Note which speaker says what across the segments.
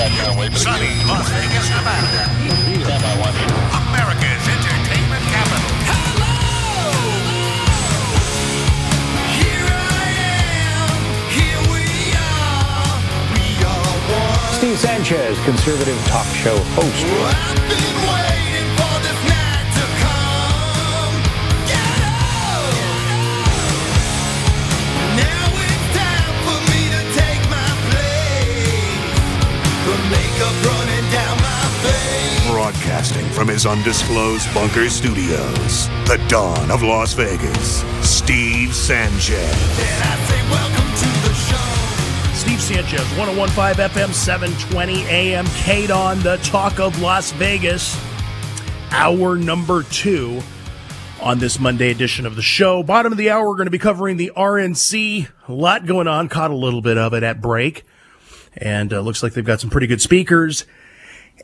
Speaker 1: Sunny Las Vegas, Nevada. America's entertainment capital. Hello! Here I am. Here we are. We are one.
Speaker 2: Steve Sanchez, conservative talk show host.
Speaker 1: Broadcasting from his undisclosed bunker studios, the dawn of Las Vegas, Steve Sanchez.
Speaker 3: Steve Sanchez, 1015 FM, 720 AM, Kate on the Talk of Las Vegas. Hour number two on this Monday edition of the show. Bottom of the hour, we're going to be covering the RNC. A lot going on, caught a little bit of it at break. And uh, looks like they've got some pretty good speakers.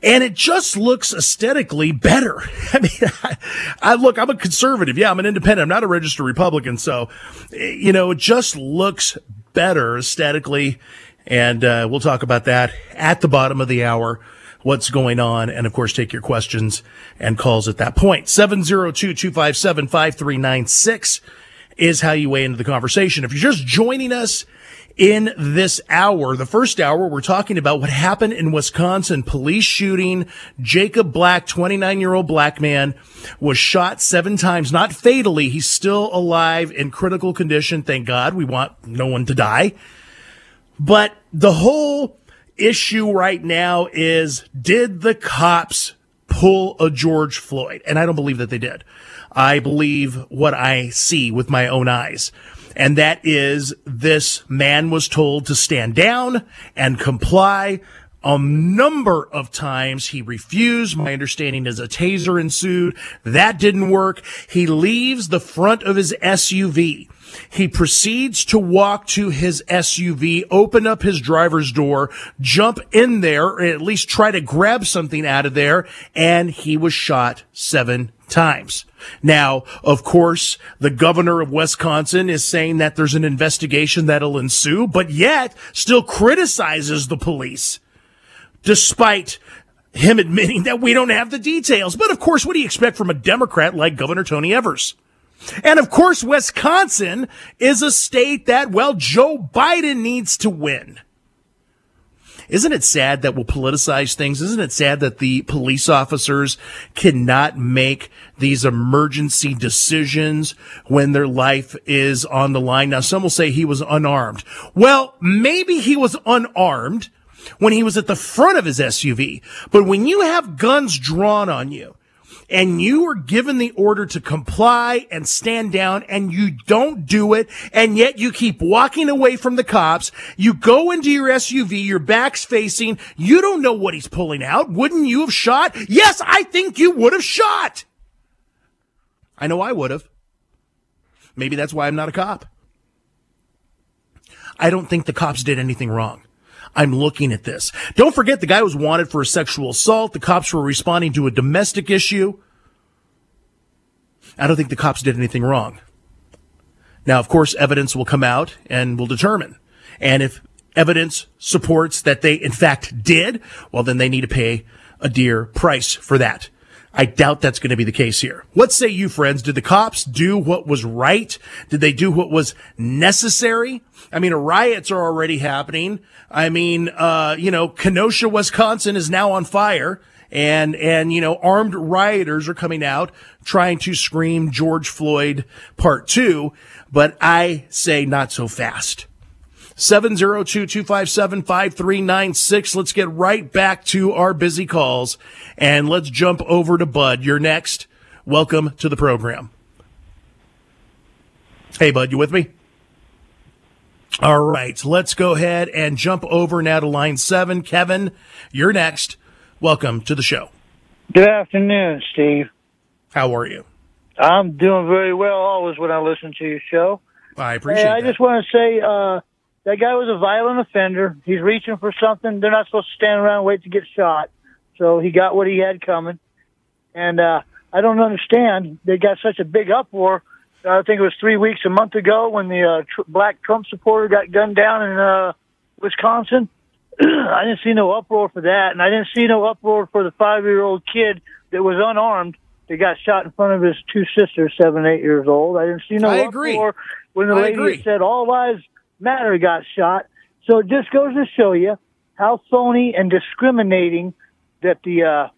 Speaker 3: And it just looks aesthetically better. I mean, I, I look, I'm a conservative. Yeah, I'm an independent. I'm not a registered Republican. So, you know, it just looks better aesthetically. And uh, we'll talk about that at the bottom of the hour, what's going on, and of course, take your questions and calls at that point. 702 257 5396 is how you weigh into the conversation. If you're just joining us, in this hour, the first hour, we're talking about what happened in Wisconsin. Police shooting. Jacob Blake, 29 year old black man, was shot seven times, not fatally. He's still alive in critical condition. Thank God. We want no one to die. But the whole issue right now is did the cops pull a George Floyd? And I don't believe that they did. I believe what I see with my own eyes. And that is this man was told to stand down and comply. A number of times he refused. My understanding is a taser ensued. That didn't work. He leaves the front of his SUV. He proceeds to walk to his SUV, open up his driver's door, jump in there, or at least try to grab something out of there, and he was shot seven times. Now, of course, the governor of Wisconsin is saying that there's an investigation that'll ensue, but yet still criticizes the police despite him admitting that we don't have the details. But of course, what do you expect from a Democrat like Governor Tony Evers? And of course, Wisconsin is a state that, well, Joe Biden needs to win. Isn't it sad that we'll politicize things? Isn't it sad that the police officers cannot make these emergency decisions when their life is on the line? Now, some will say he was unarmed. Well, maybe he was unarmed when he was at the front of his SUV. But when you have guns drawn on you, and you are given the order to comply and stand down and you don't do it and yet you keep walking away from the cops. You go into your SUV, your back's facing, you don't know what he's pulling out. Wouldn't you have shot? Yes, I think you would have shot. I know I would have. Maybe that's why I'm not a cop. I don't think the cops did anything wrong. I'm looking at this. Don't forget the guy was wanted for a sexual assault. The cops were responding to a domestic issue. I don't think the cops did anything wrong. Now, of course, evidence will come out and will determine. And if evidence supports that they in fact did, well, then they need to pay a dear price for that. I doubt that's going to be the case here. What say you, friends? Did the cops do what was right? Did they do what was necessary? I mean, riots are already happening. I mean, uh, you know, Kenosha, Wisconsin is now on fire and, and, you know, armed rioters are coming out trying to scream George Floyd part two. But I say not so fast. 702-257-5396. Let's get right back to our busy calls and let's jump over to Bud. You're next. Welcome to the program. Hey, Bud, you with me? All right, let's go ahead and jump over now to line seven. Kevin, you're next. Welcome to the show.
Speaker 4: Good afternoon, Steve.
Speaker 3: How are you?
Speaker 4: I'm doing very well always when I listen to your show.
Speaker 3: I appreciate
Speaker 4: Hey, I
Speaker 3: that.
Speaker 4: just want to say uh, that guy was a violent offender. He's reaching for something. They're not supposed to stand around and wait to get shot. So he got what he had coming. And uh, I don't understand. They got such a big uproar. I think it was three weeks, a month ago, when the uh, tr- black Trump supporter got gunned down in uh, Wisconsin. I didn't see no uproar for that, and I didn't see no uproar for the five-year-old kid that was unarmed that got shot in front of his two sisters, seven, eight years old. I didn't see no
Speaker 3: I
Speaker 4: uproar
Speaker 3: agree.
Speaker 4: when the
Speaker 3: I
Speaker 4: lady
Speaker 3: agree.
Speaker 4: said all lives matter got shot. So it just goes to show you how phony and discriminating that the uh,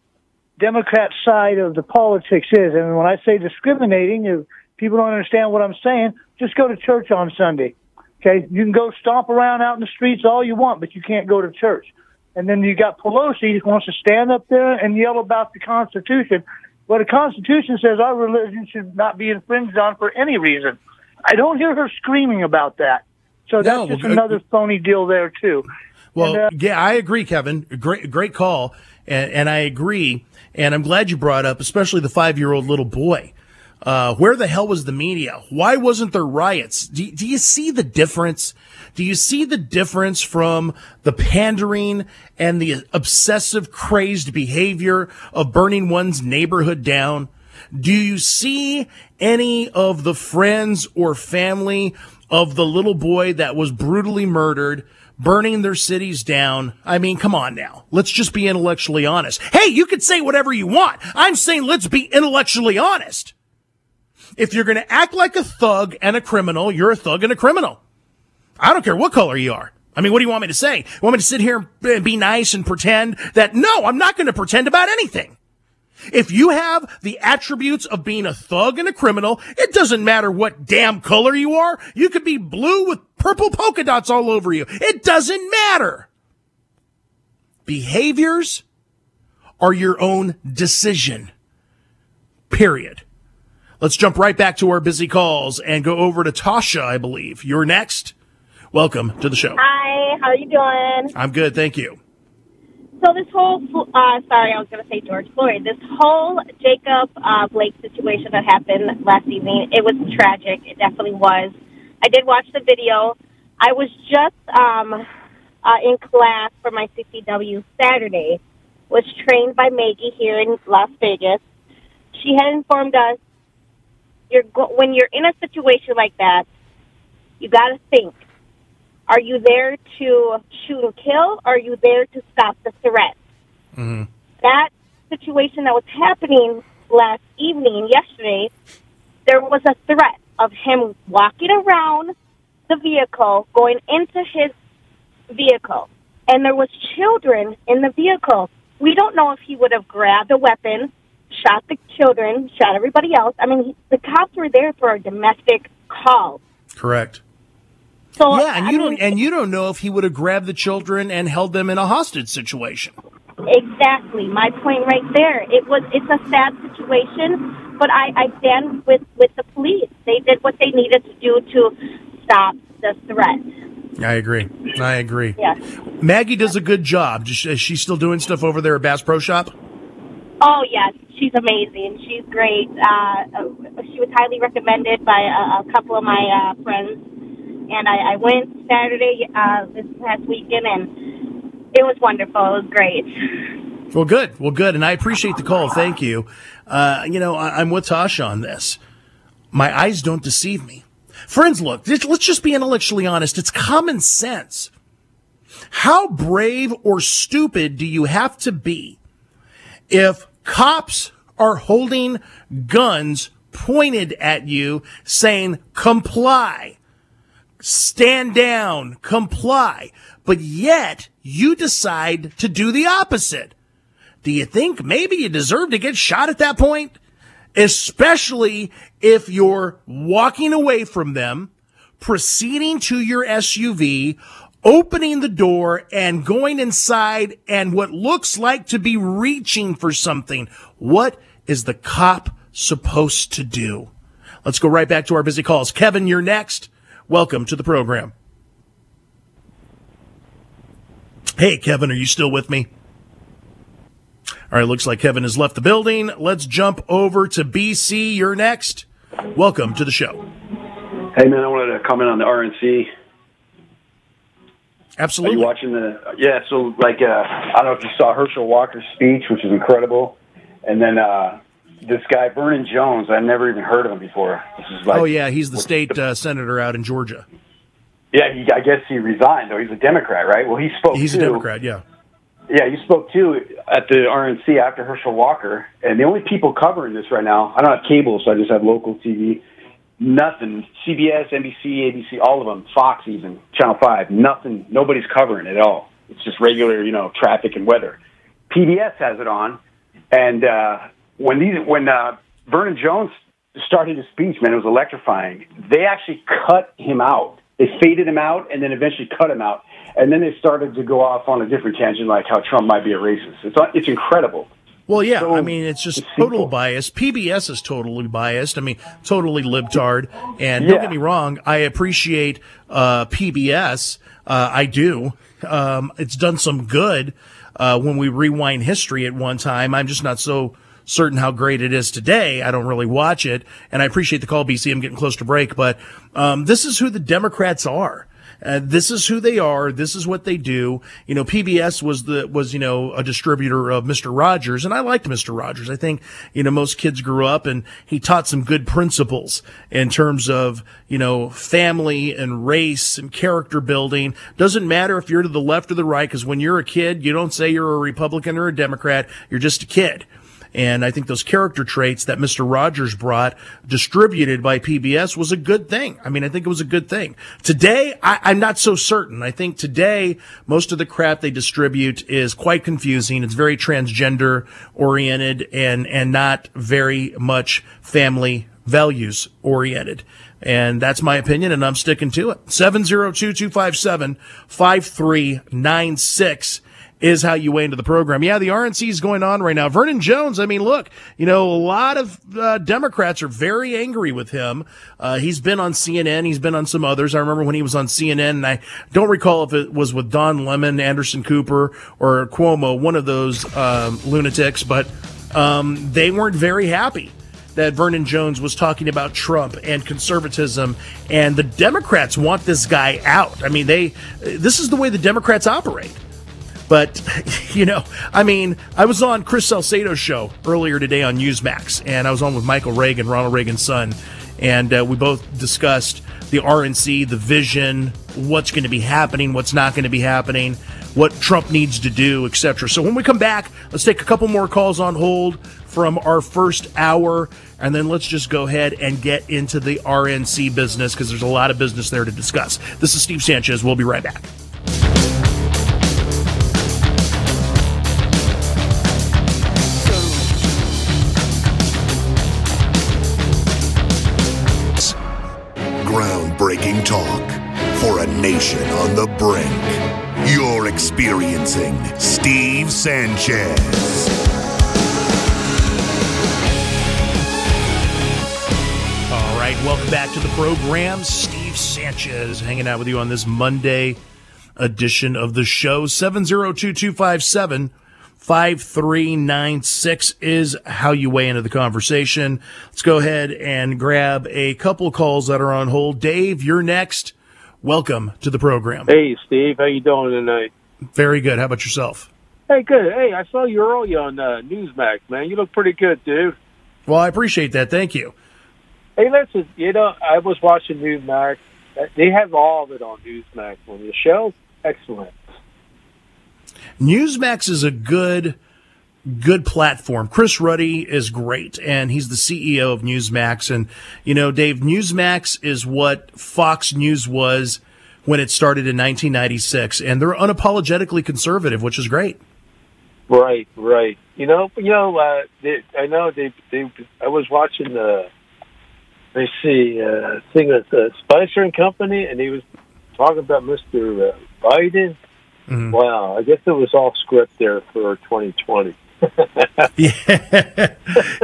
Speaker 4: Democrat side of the politics is. And when I say discriminating, if people don't understand what I'm saying, just go to church on Sunday. Okay, you can go stomp around out in the streets all you want, but you can't go to church. And then you got Pelosi who wants to stand up there and yell about the Constitution. Well, the Constitution says our religion should not be infringed on for any reason. I don't hear her screaming about that. So that's
Speaker 3: No,
Speaker 4: just
Speaker 3: well,
Speaker 4: another phony deal there too.
Speaker 3: Well,
Speaker 4: And, uh,
Speaker 3: yeah, I agree, Kevin. Great, great call, and, and I agree. And I'm glad you brought up, especially the five year old little boy. Uh, where the hell was the media? Why wasn't there riots? Do, do you see the difference? Do you see the difference from the pandering and the obsessive, crazed behavior of burning one's neighborhood down? Do you see any of the friends or family of the little boy that was brutally murdered burning their cities down? I mean, come on now. Let's just be intellectually honest. Hey, you can say whatever you want. I'm saying let's be intellectually honest. If you're going to act like a thug and a criminal, you're a thug and a criminal. I don't care what color you are. I mean, what do you want me to say? You want me to sit here and be nice and pretend that no, I'm not going to pretend about anything. If you have the attributes of being a thug and a criminal, it doesn't matter what damn color you are. You could be blue with purple polka dots all over you. It doesn't matter. Behaviors are your own decision. Period. Let's jump right back to our busy calls and go over to Tasha, I believe. You're next. Welcome to the show.
Speaker 5: Hi, how are you doing?
Speaker 3: I'm good, thank you.
Speaker 5: So this whole, uh, sorry, I was going to say George Floyd. This whole Jacob uh, Blake situation that happened last evening, it was tragic. It definitely was. I did watch the video. I was just um, uh, in class for my CCW Saturday. Was trained by Maggie here in Las Vegas. She had informed us you're go- when you're in a situation like that, you got to think are you there to shoot and kill? Or are you there to stop the threat? Mm-hmm. That situation that was happening last evening, yesterday, there was a threat of him walking around the vehicle, going into his vehicle, and there was children in the vehicle. We don't know if he would have grabbed a weapon, shot the children, shot everybody else. I mean, he, the cops were there for a domestic call.
Speaker 3: Correct.
Speaker 5: So
Speaker 3: Yeah, and
Speaker 5: I
Speaker 3: you
Speaker 5: mean,
Speaker 3: don't and you don't know if he would have grabbed the children and held them in a hostage situation.
Speaker 5: Exactly, my point right there. It was it's a sad situation, but I, I stand with with the police. They did what they needed to do to stop the threat.
Speaker 3: I agree. I agree.
Speaker 5: Yes.
Speaker 3: Maggie does a good job. Is she still doing stuff over there at Bass Pro Shop?
Speaker 5: Oh yes, she's amazing. She's great. Uh, uh, she was highly recommended by a, a couple of my uh, friends, and I, I went Saturday uh, this past weekend, and it was wonderful. It was great.
Speaker 3: Well, good. Well, good. And I appreciate the call. Thank you. Uh, you know, I, I'm with Tasha on this. My eyes don't deceive me. Friends, look, let's just be intellectually honest. It's common sense. How brave or stupid do you have to be if cops are holding guns pointed at you saying comply, stand down, comply, but yet you decide to do the opposite? Do you think maybe you deserve to get shot at that point? Especially if you're walking away from them, proceeding to your SUV, opening the door and going inside and what looks like to be reaching for something. What is the cop supposed to do? Let's go right back to our busy calls. Kevin, you're next. Welcome to the program. Hey, Kevin, are you still with me? All right, looks like Kevin has left the building. Let's jump over to BC. You're next. Welcome to the show.
Speaker 6: Hey man, I wanted to comment on the RNC. Are
Speaker 3: Absolutely.
Speaker 6: you watching the? Yeah, so like uh, I don't know if you saw Herschel Walker's speech, which is incredible, and then uh, this guy Vernon Jones. I never even heard of him before. This is like,
Speaker 3: oh, yeah, he's the state uh, senator out in Georgia.
Speaker 6: Yeah, he, I guess he resigned, though. He's a Democrat, right? Well, he spoke.
Speaker 3: He's
Speaker 6: too.
Speaker 3: a Democrat, yeah.
Speaker 6: Yeah, you spoke too at the RNC after Herschel Walker, and the only people covering this right now, I don't have cable, so I just have local TV. Nothing. CBS, NBC, ABC, all of them, Fox even, Channel 5, nothing, nobody's covering it at all. It's just regular, you know, traffic and weather. PBS has it on, and uh, when these, when uh, Vernon Jones started his speech, man, it was electrifying. They actually cut him out. They faded him out and then eventually cut him out and then they started to go off on a different tangent, like how Trump might be a racist. It's it's incredible.
Speaker 3: Well, yeah, so, I mean, it's just total bias. PBS is totally biased. I mean, totally libtard. And yeah. don't get me wrong, I appreciate uh, PBS. Uh, I do. Um, it's done some good uh, when we rewind history at one time. I'm just not so certain how great it is today. I don't really watch it, and I appreciate the call, BC. I'm getting close to break, but um, this is who the Democrats are. Uh, this is who they are. This is what they do. You know, PBS was the, was, you know, a distributor of Mr. Rogers and I liked Mr. Rogers. I think, you know, most kids grew up and he taught some good principles in terms of, you know, family and race and character building. Doesn't matter if you're to the left or the right because when you're a kid, you don't say you're a Republican or a Democrat. You're just a kid. And I think those character traits that Mr. Rogers brought distributed by PBS was a good thing. I mean, I think it was a good thing. Today, I, am not so certain. I think today, most of the crap they distribute is quite confusing. It's very transgender oriented and, and not very much family values oriented. And that's my opinion, and I'm sticking to it. 702 257 5396 is how you weigh into the program. Yeah, the RNC is going on right now. Vernon Jones, I mean, look, you know, a lot of uh, Democrats are very angry with him. Uh, he's been on CNN. He's been on some others. I remember when he was on CNN, and I don't recall if it was with Don Lemon, Anderson Cooper, or Cuomo, one of those um, lunatics, but um, they weren't very happy that Vernon Jones was talking about Trump and conservatism, and the Democrats want this guy out. I mean, they this is the way the Democrats operate. But, you know, I mean, I was on Chris Salcedo's show earlier today on Newsmax, and I was on with Michael Reagan, Ronald Reagan's son, and uh, we both discussed the RNC, the vision, what's going to be happening, what's not going to be happening, what Trump needs to do, etc. So when we come back, let's take a couple more calls on hold from our first hour, and then let's just go ahead and get into the RNC business because there's a lot of business there to discuss. This is Steve Sanchez. We'll be right back.
Speaker 1: On the brink. You're experiencing Steve Sanchez.
Speaker 3: All right, welcome back to the program. Steve Sanchez hanging out with you on this Monday edition of the show. 702 257 5396 is how you weigh into the conversation. Let's go ahead and grab a couple calls that are on hold. Dave, you're next. Welcome to the program.
Speaker 7: Hey, Steve. How you doing tonight?
Speaker 3: Very good. How about yourself?
Speaker 7: Hey, good. Hey, I saw you earlier on uh, Newsmax, man. You look pretty good, dude.
Speaker 3: Well, I appreciate that. Thank you.
Speaker 7: Hey, listen, you know, I was watching Newsmax. They have all of it on Newsmax. When the show, excellent.
Speaker 3: Newsmax is a good good platform. Chris Ruddy is great, and he's the CEO of Newsmax. And you know, Dave, Newsmax is what Fox News was when it started in 1996, and they're unapologetically conservative, which is great.
Speaker 7: Right, right. You know, you know, uh, they, I know they, they. I was watching the. They see uh, thing with uh, Spicer and Company, and he was talking about Mr. Uh, Biden Mm-hmm. Wow, I guess it was all script there for 2020.
Speaker 3: yeah,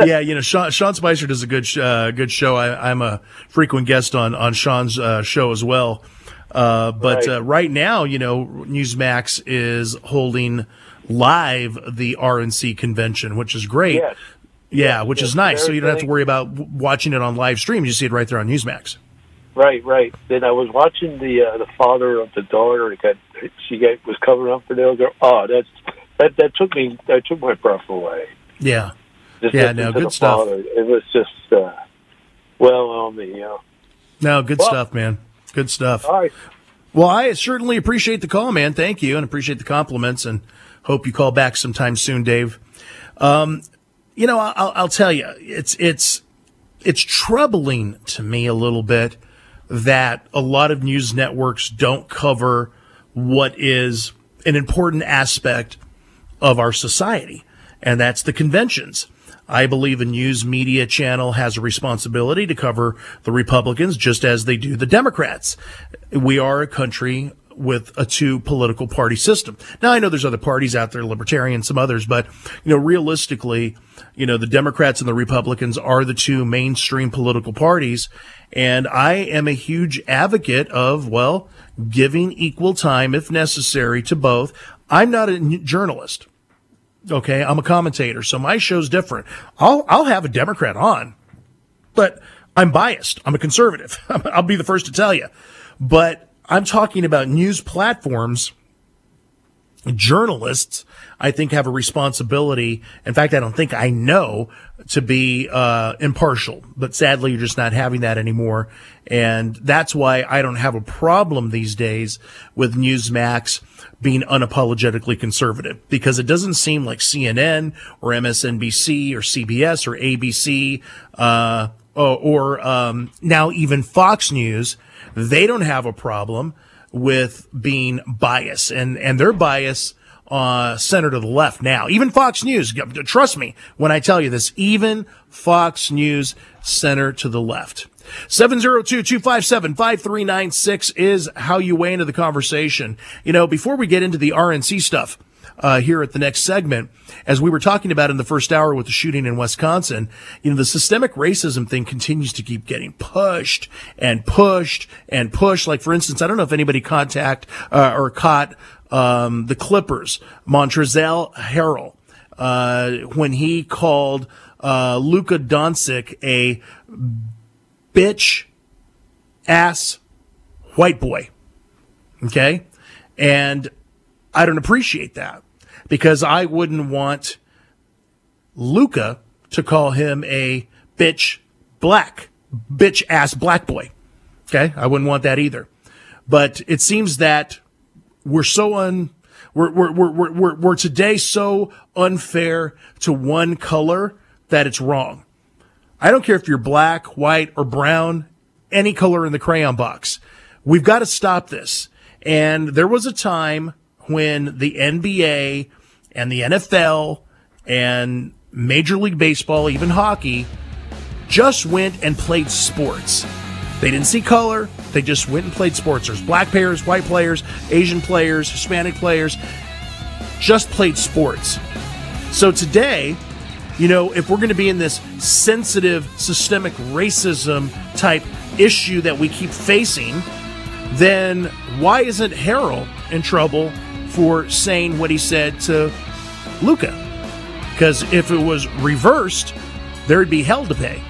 Speaker 3: yeah. You know, Sean, Sean Spicer does a good uh, good show. I, am a frequent guest on on Sean's uh, show as well. Uh, but right. Uh, right. now, you know, Newsmax is holding live the RNC convention, which is great. Yes. Yeah, which yes. is nice. So you don't have to worry about watching it on live stream. You see it right there on Newsmax.
Speaker 7: Right, right. Then I was watching the uh, the father of the daughter. Got she got was covering up for the other. Oh, that's that that took me that took my breath away.
Speaker 3: Yeah, just yeah, no, good stuff. Father.
Speaker 7: It was just uh, well on me, you know.
Speaker 3: No, good well, stuff, man. Good stuff.
Speaker 7: All right.
Speaker 3: Well, I certainly appreciate the call, man. Thank you, and appreciate the compliments, and hope you call back sometime soon, Dave. Um, you know, I'll, I'll tell you, it's it's it's troubling to me a little bit that a lot of news networks don't cover what is an important aspect of our society, and that's the conventions. I believe a news media channel has a responsibility to cover the Republicans just as they do the Democrats. We are a country with a two political party system. Now I know there's other parties out there, libertarian, some others, but you know, realistically, you know, the Democrats and the Republicans are the two mainstream political parties. And I am a huge advocate of, well, giving equal time if necessary to both. I'm not a journalist. Okay. I'm a commentator. So my show's different. I'll, I'll have a Democrat on, but I'm biased. I'm a conservative. I'll be the first to tell you, but I'm talking about news platforms. Journalists, I think, have a responsibility. In fact, I don't think I know to be uh, impartial, but sadly, you're just not having that anymore. And that's why I don't have a problem these days with Newsmax being unapologetically conservative because it doesn't seem like CNN or MSNBC or CBS or ABC uh, or, or um, now even Fox News they don't have a problem with being biased and, and their bias uh, center to the left now. Even Fox News, trust me when I tell you this, even Fox News center to the left. 702-257-5396 is how you weigh into the conversation. You know, before we get into the RNC stuff, uh, here at the next segment, as we were talking about in the first hour with the shooting in Wisconsin, you know, the systemic racism thing continues to keep getting pushed and pushed and pushed. Like, for instance, I don't know if anybody contact uh, or caught um, the Clippers, Montrezl Harrell, uh, when he called uh, Luka Doncic a bitch ass white boy. Okay. And I don't appreciate that because I wouldn't want Luka to call him a bitch black, bitch ass black boy. Okay. I wouldn't want that either. But it seems that we're so un, we're, we're, we're, we're, we're today so unfair to one color that it's wrong. I don't care if you're black, white, or brown, any color in the crayon box. We've got to stop this. And there was a time when the NBA and the NFL and Major League Baseball, even hockey, just went and played sports. They didn't see color. They just went and played sports. There's black players, white players, Asian players, Hispanic players, just played sports. So today, you know, if we're going to be in this sensitive systemic racism type issue that we keep facing, then why isn't Harrell in trouble for saying what he said to Luka? Because if it was reversed, there'd be hell to pay.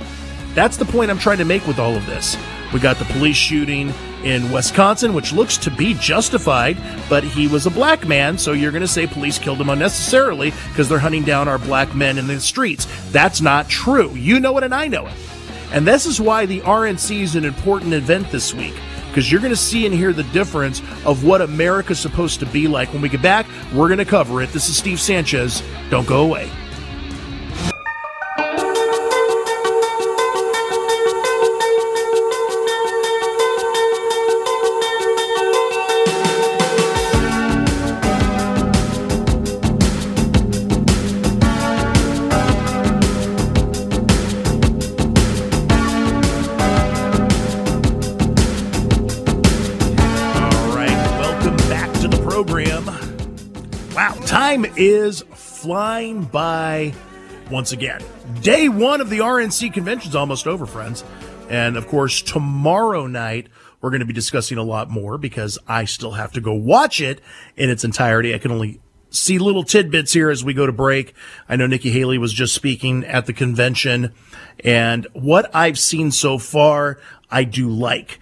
Speaker 3: That's the point I'm trying to make with all of this. We got the police shooting in Wisconsin, which looks to be justified, but he was a black man, so you're going to say police killed him unnecessarily because they're hunting down our black men in the streets. That's not true. You know it, and I know it. And this is why the RNC is an important event this week because you're going to see and hear the difference of what America's supposed to be like. When we get back, we're going to cover it. This is Steve Sanchez. Don't go away. Flying by once again. Day one of the RNC convention is almost over, friends. And of course, tomorrow night, we're going to be discussing a lot more because I still have to go watch it in its entirety. I can only see little tidbits here as we go to break. I know Nikki Haley was just speaking at the convention and what I've seen so far, I do like.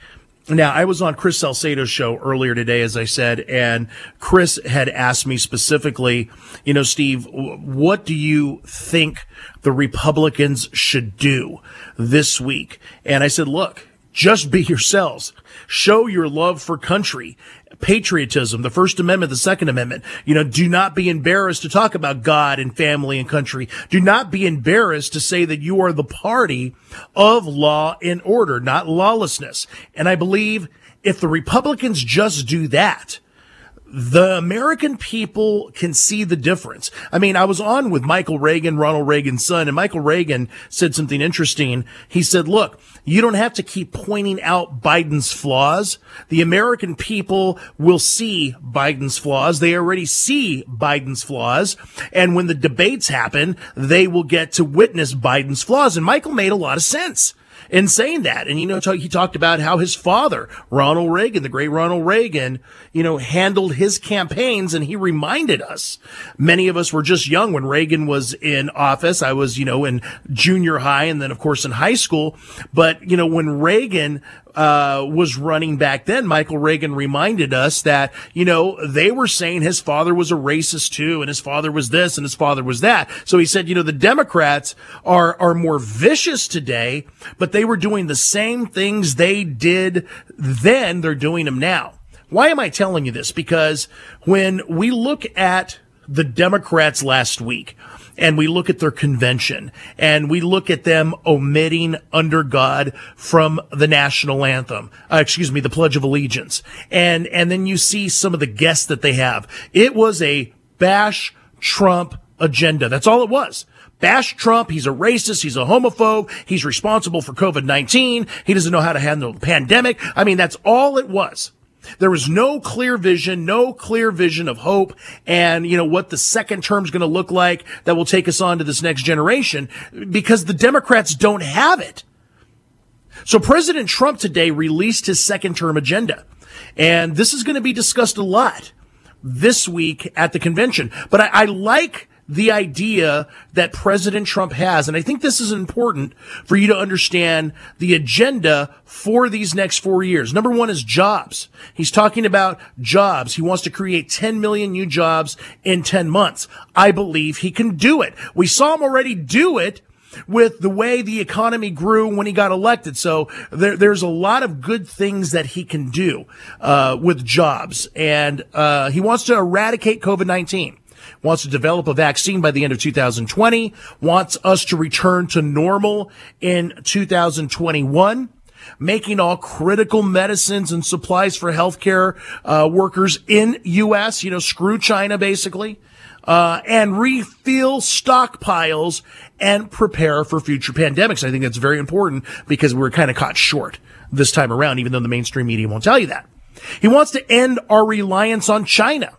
Speaker 3: Now, I was on Chris Salcedo's show earlier today, as I said, and Chris had asked me specifically, you know, Steve, what do you think the Republicans should do this week? And I said, look, Just be yourselves. Show your love for country, patriotism, the First Amendment, the Second Amendment. You know, do not be embarrassed to talk about God and family and country. Do not be embarrassed to say that you are the party of law and order, not lawlessness. And I believe if the Republicans just do that, the American people can see the difference. I mean, I was on with Michael Reagan, Ronald Reagan's son, and Michael Reagan said something interesting. He said, look, you don't have to keep pointing out Biden's flaws. The American people will see Biden's flaws. They already see Biden's flaws. And when the debates happen, they will get to witness Biden's flaws. And Michael made a lot of sense in saying that. And, you know, he talked about how his father, Ronald Reagan, the great Ronald Reagan, you know, handled his campaigns. And he reminded us, many of us were just young when Reagan was in office. I was, you know, in junior high and then, of course, in high school. But, you know, when Reagan uh, was running back then, Michael Reagan reminded us that, you know, they were saying his father was a racist too, and his father was this and his father was that. So he said, you know, the Democrats are, are more vicious today, but they were doing the same things they did then, they're doing them now. Why am I telling you this? Because when we look at the Democrats last week, and we look at their convention and we look at them omitting under God from the national anthem, uh, excuse me, the Pledge of Allegiance. And, and then you see some of the guests that they have. It was a bash Trump agenda. That's all it was bash Trump. He's a racist. He's a homophobe. He's responsible for COVID-19. He doesn't know how to handle the pandemic. I mean, that's all it was. There was no clear vision, no clear vision of hope and, you know, what the second term is going to look like that will take us on to this next generation because the Democrats don't have it. So President Trump today released his second term agenda. And this is going to be discussed a lot this week at the convention. But I, I like the idea that President Trump has. And I think this is important for you to understand the agenda for these next four years. Number one is jobs. He's talking about jobs. He wants to create 10 million new jobs in 10 months. I believe he can do it. We saw him already do it with the way the economy grew when he got elected. So there, there's a lot of good things that he can do uh, with jobs, and uh, he wants to eradicate COVID nineteen wants to develop a vaccine by the end of 2020, wants us to return to normal in 2021 making all critical medicines and supplies for healthcare uh, workers in U.S. You know, screw China basically, uh, and refill stockpiles and prepare for future pandemics. I think that's very important because we're kind of caught short this time around, even though the mainstream media won't tell you that. He wants to end our reliance on China.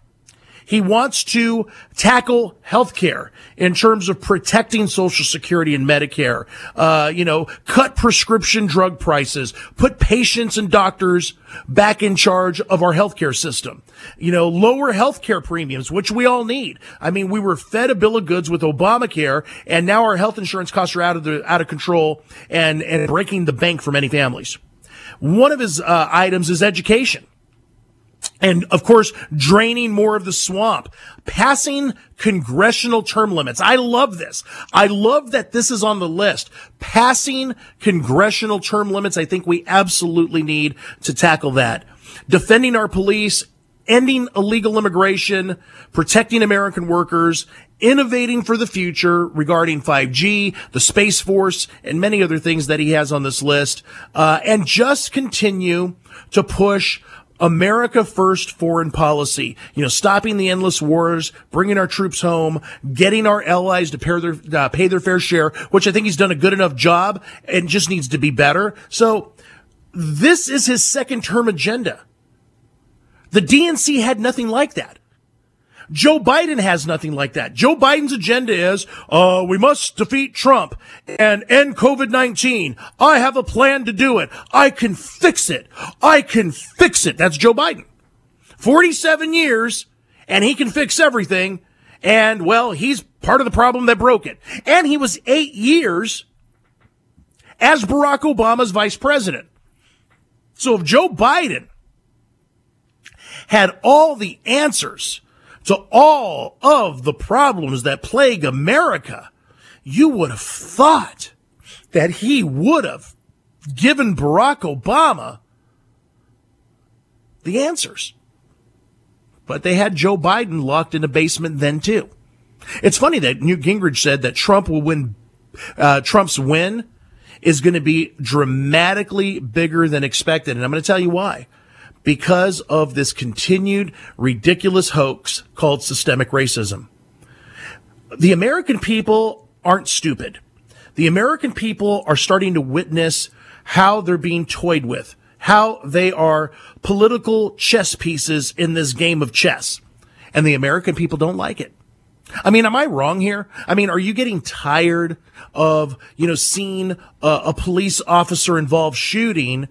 Speaker 3: He wants to tackle healthcare in terms of protecting Social Security and Medicare. Uh, you know, cut prescription drug prices, put patients and doctors back in charge of our healthcare system. You know, lower healthcare premiums, which we all need. I mean, we were fed a bill of goods with Obamacare, and now our health insurance costs are out of the out of control and and breaking the bank for many families. One of his uh, items is education and of course, draining more of the swamp, passing congressional term limits. I love this. I love that this is on the list. Passing congressional term limits. I think we absolutely need to tackle that. Defending our police, ending illegal immigration, protecting American workers, innovating for the future regarding 5G, the Space Force, and many other things that he has on this list, uh, and just continue to push America first foreign policy, you know, stopping the endless wars, bringing our troops home, getting our allies to pay their, uh, pay their fair share, which I think he's done a good enough job and just needs to be better. So this is his second term agenda. The DNC had nothing like that. Joe Biden has nothing like that. Joe Biden's agenda is, uh, we must defeat Trump and end COVID-19. I have a plan to do it. I can fix it. I can fix it. That's Joe Biden. 47 years and he can fix everything. And well, he's part of the problem that broke it. And he was eight years as Barack Obama's vice president. So if Joe Biden had all the answers to all of the problems that plague America, you would have thought that he would have given Barack Obama the answers. But they had Joe Biden locked in a basement then too. It's funny that Newt Gingrich said that Trump will win, uh, Trump's win is going to be dramatically bigger than expected. And I'm going to tell you why. Because of this continued ridiculous hoax called systemic racism. The American people aren't stupid. The American people are starting to witness how they're being toyed with, how they are political chess pieces in this game of chess. And the American people don't like it. I mean, am I wrong here? I mean, are you getting tired of, you know, seeing a, a police officer involved shooting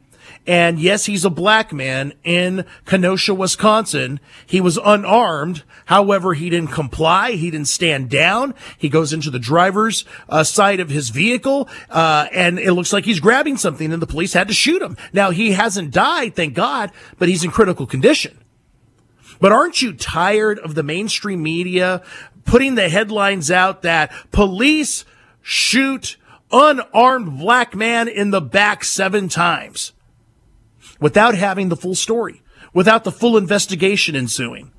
Speaker 3: and yes, he's a black man in Kenosha, Wisconsin. He was unarmed. However, he didn't comply. He didn't stand down. He goes into the driver's uh, side of his vehicle, uh, and it looks like he's grabbing something, and the police had to shoot him. Now, he hasn't died, thank God, but he's in critical condition. But aren't you tired of the mainstream media putting the headlines out that police shoot unarmed black man in the back seven times? Without having the full story, without the full investigation ensuing.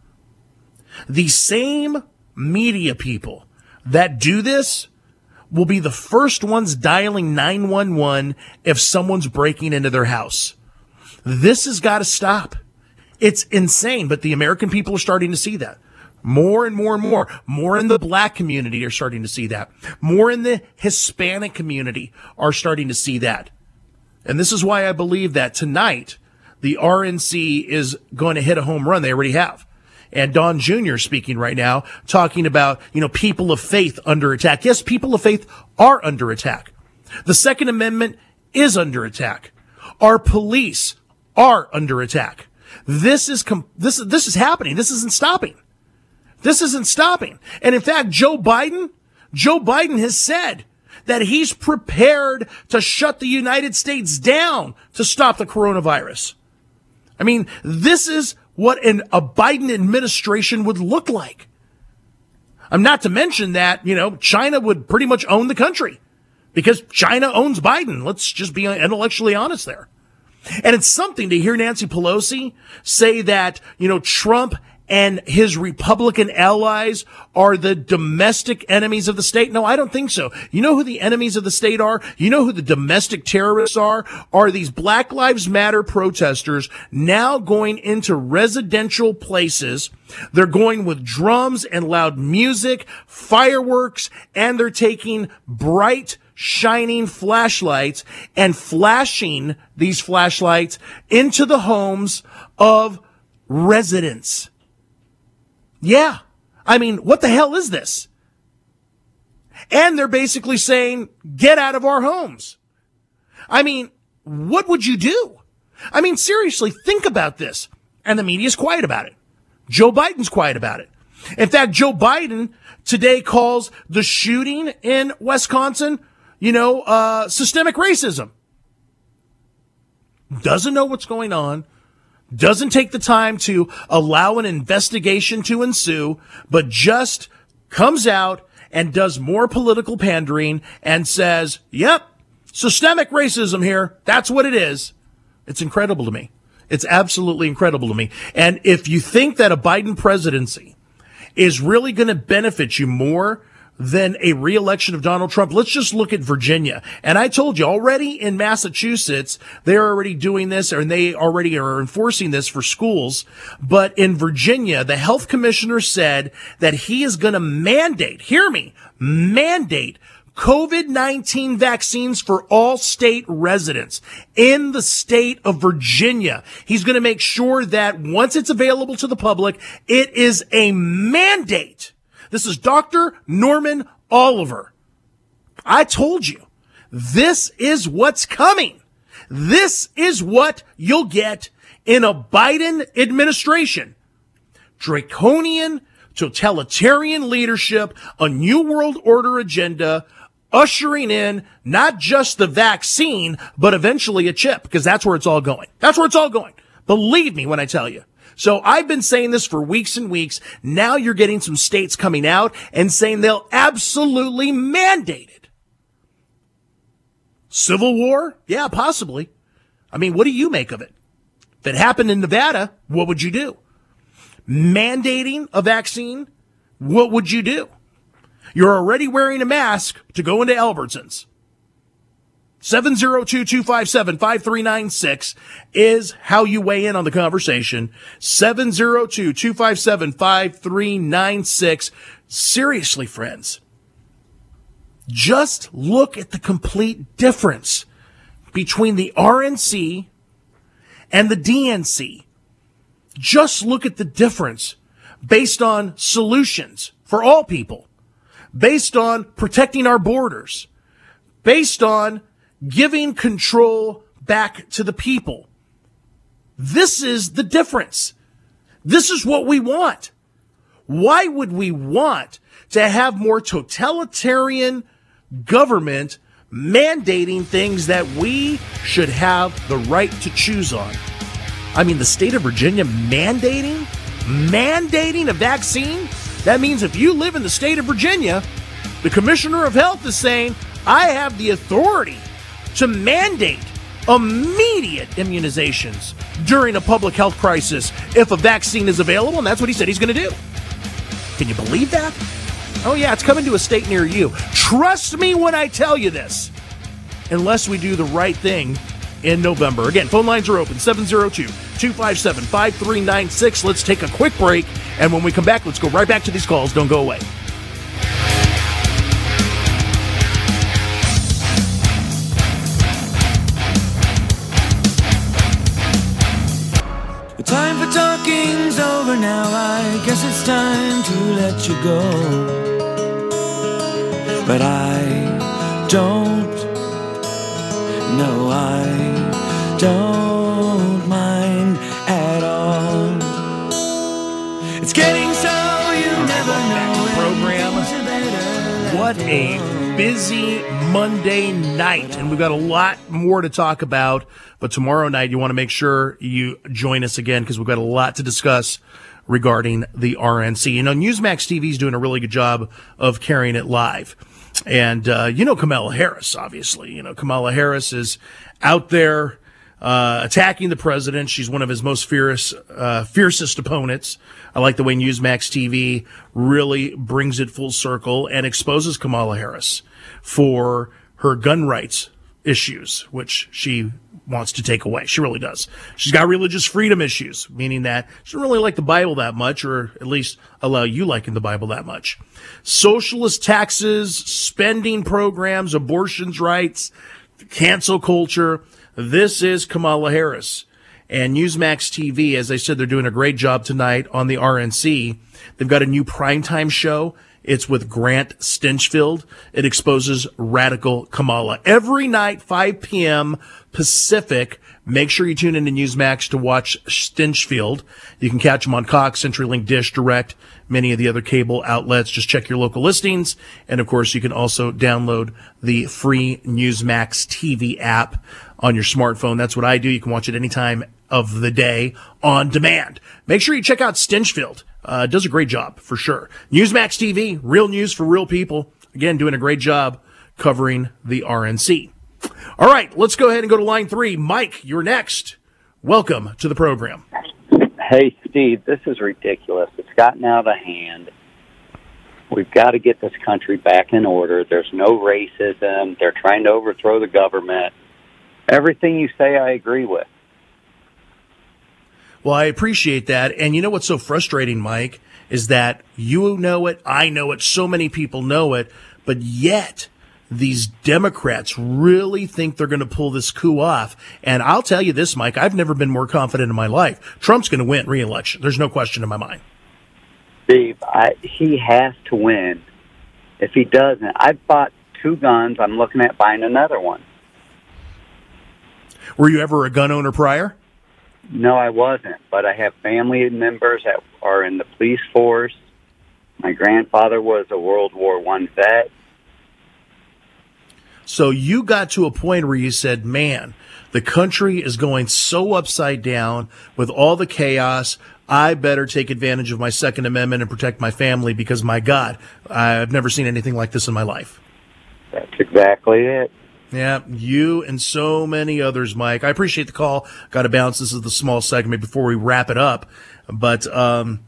Speaker 3: The same media people that do this will be the first ones dialing 911 if someone's breaking into their house. This has got to stop. It's insane, but the American people are starting to see that. More and more and more. More in the black community are starting to see that. More in the Hispanic community are starting to see that. And this is why I believe that tonight the RNC is going to hit a home run. They already have. And Don Jr. speaking right now, talking about, you know, people of faith under attack. Yes, people of faith are under attack. The Second Amendment is under attack. Our police are under attack. This is, com- this, is this is happening. This isn't stopping. This isn't stopping. And in fact, Joe Biden, Joe Biden has said that he's prepared to shut the United States down to stop the coronavirus. I mean, this is what an, a Biden administration would look like. I'm not to mention that, you know, China would pretty much own the country because China owns Biden. Let's just be intellectually honest there. And it's something to hear Nancy Pelosi say that, you know, Trump and his Republican allies are the domestic enemies of the state? No, I don't think so. You know who the enemies of the state are? You know who the domestic terrorists are? Are these Black Lives Matter protesters now going into residential places? They're going with drums and loud music, fireworks, and they're taking bright shining flashlights and flashing these flashlights into the homes of residents. Yeah. I mean, what the hell is this? And they're basically saying, get out of our homes. I mean, what would you do? I mean, seriously, think about this. And the media's quiet about it. Joe Biden's quiet about it. In fact, Joe Biden today calls the shooting in Wisconsin, you know, uh, systemic racism. Doesn't know what's going on doesn't take the time to allow an investigation to ensue, but just comes out and does more political pandering and says, yep, systemic racism here. That's what it is. It's incredible to me. It's absolutely incredible to me. And if you think that a Biden presidency is really going to benefit you more than a reelection of Donald Trump. Let's just look at Virginia. And I told you already in Massachusetts, they're already doing this and they already are enforcing this for schools. But in Virginia, the health commissioner said that he is going to mandate, hear me, mandate COVID-19 vaccines for all state residents in the state of Virginia. He's going to make sure that once it's available to the public, it is a mandate this is Dr. Norman Oliver. I told you, this is what's coming. This is what you'll get in a Biden administration. Draconian, totalitarian leadership, a new world order agenda, ushering in not just the vaccine, but eventually a chip, because that's where it's all going. That's where it's all going. Believe me when I tell you. So I've been saying this for weeks and weeks. Now you're getting some states coming out and saying they'll absolutely mandate it. Civil war? Yeah, possibly. I mean, what do you make of it? If it happened in Nevada, what would you do? Mandating a vaccine? What would you do? You're already wearing a mask to go into Albertsons. 702-257-5396 is how you weigh in on the conversation. 702-257-5396. Seriously, friends. Just look at the complete difference between the RNC and the DNC. Just look at the difference based on solutions for all people, based on protecting our borders, based on giving control back to the people. This is the difference. This is what we want. Why would we want to have more totalitarian government mandating things that we should have the right to choose on? I mean, the state of Virginia mandating, mandating a vaccine? That means if you live in the state of Virginia, the commissioner of health is saying, I have the authority to mandate immediate immunizations during a public health crisis if a vaccine is available, and that's what he said he's going to do. Can you believe that? Oh, yeah, it's coming to a state near you. Trust me when I tell you this, unless we do the right thing in November. Again, phone lines are open 702 257 5396. Let's take a quick break, and when we come back, let's go right back to these calls. Don't go away.
Speaker 8: Talking's over now. I guess it's time to let you go. But I don't, no, I don't mind at all. It's getting so you never know.
Speaker 3: Program. What a busy Monday night, and we've got a lot more to talk about. But tomorrow night, you want to make sure you join us again because we've got a lot to discuss regarding the RNC. You know, Newsmax TV is doing a really good job of carrying it live. And, uh, you know, Kamala Harris, obviously. You know, Kamala Harris is out there uh, attacking the president. She's one of his most fierce, uh, fiercest opponents. I like the way Newsmax TV really brings it full circle and exposes Kamala Harris for her gun rights issues, which she wants to take away. She really does. She's got religious freedom issues, meaning that she doesn't really like the Bible that much, or at least allow you liking the Bible that much. Socialist taxes, spending programs, abortions rights, cancel culture. This is Kamala Harris. And Newsmax TV, as I said, they're doing a great job tonight on the RNC. They've got a new primetime show. It's with Grant Stinchfield. It exposes radical Kamala. Every night, 5 p.m. Pacific. Make sure you tune in to Newsmax to watch Stinchfield. You can catch him on Cox, CenturyLink, Dish, Direct, many of the other cable outlets. Just check your local listings. And of course, you can also download the free Newsmax TV app on your smartphone. That's what I do. You can watch it anytime of the day on demand. Make sure you check out Stinchfield. Uh, does a great job for sure. Newsmax TV, real news for real people. Again, doing a great job covering the RNC. All right, let's go ahead and go to line three. Mike, you're next. Welcome to the program.
Speaker 9: Hey, Steve, this is ridiculous. It's gotten out of hand. We've got to get this country back in order. There's no racism. They're trying to overthrow the government. Everything you say, I agree with.
Speaker 3: Well, I appreciate that. And you know what's so frustrating, Mike, is that you know it, I know it, so many people know it, but yet these Democrats really think they're going to pull this coup off. And I'll tell you this, Mike, I've never been more confident in my life. Trump's going to win re-election. There's no question in my mind.
Speaker 9: Steve, I, he has to win. If he doesn't, I've bought two guns. I'm looking at buying another one.
Speaker 3: Were you ever a gun owner prior?
Speaker 9: No, I wasn't, but I have family members that are in the police force. My grandfather was a World War One vet.
Speaker 3: So you got to a point where you said, man, the country is going so upside down with all the chaos. I better take advantage of my Second Amendment and protect my family because, my God, I've never seen anything like this in my life.
Speaker 9: That's exactly it.
Speaker 3: Yeah, you and so many others, Mike. I appreciate the call. Got to bounce. This is the small segment before we wrap it up. But um,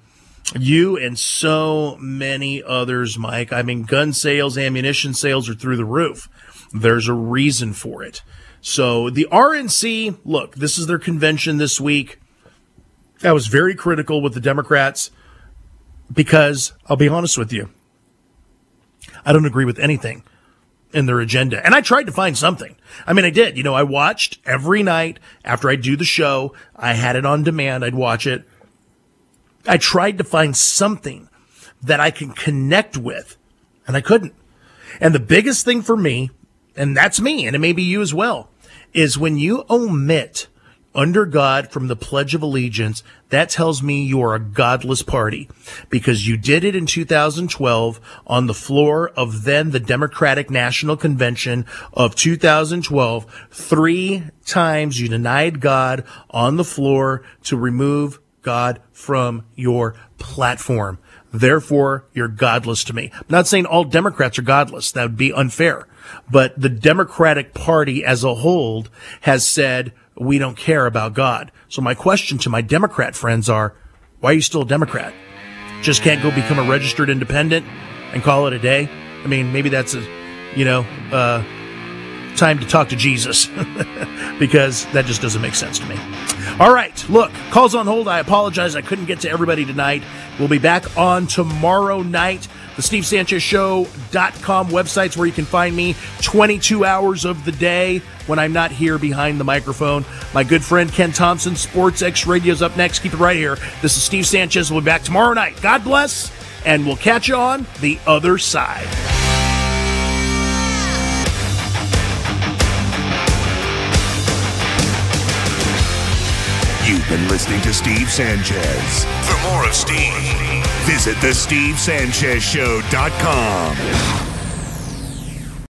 Speaker 3: you and so many others, Mike. I mean, gun sales, ammunition sales are through the roof. There's a reason for it. So the RNC, look, this is their convention this week. I was very critical with the Democrats because I'll be honest with you. I don't agree with anything in their agenda. And I tried to find something. I mean, I did. You know, I watched every night after I do the show. I had it on demand. I'd watch it. I tried to find something that I can connect with and I couldn't. And the biggest thing for me, and that's me, and it may be you as well, is when you omit under God from the Pledge of Allegiance, that tells me you are a godless party because you did it in 2012 on the floor of then the Democratic National Convention of 2012. Three times you denied God on the floor to remove God from your platform. Therefore, you're godless to me. I'm not saying all Democrats are godless. That would be unfair. But the Democratic Party as a whole has said, we don't care about God. So my question to my Democrat friends are, why are you still a Democrat? Just can't go become a registered independent and call it a day? I mean, maybe that's a, you know, uh, time to talk to Jesus because that just doesn't make sense to me. All right, look, calls on hold. I apologize. I couldn't get to everybody tonight. We'll be back on tomorrow night. The SteveSanchezShow.com website's where you can find me 22 hours of the day when I'm not here behind the microphone. My good friend Ken Thompson, Sports X Radio is up next. Keep it right here. This is Steve Sanchez. We'll be back tomorrow night. God bless, and we'll catch you on the other side.
Speaker 1: You've been listening to Steve Sanchez. For more of Steve, visit thestevesanchezshow.com.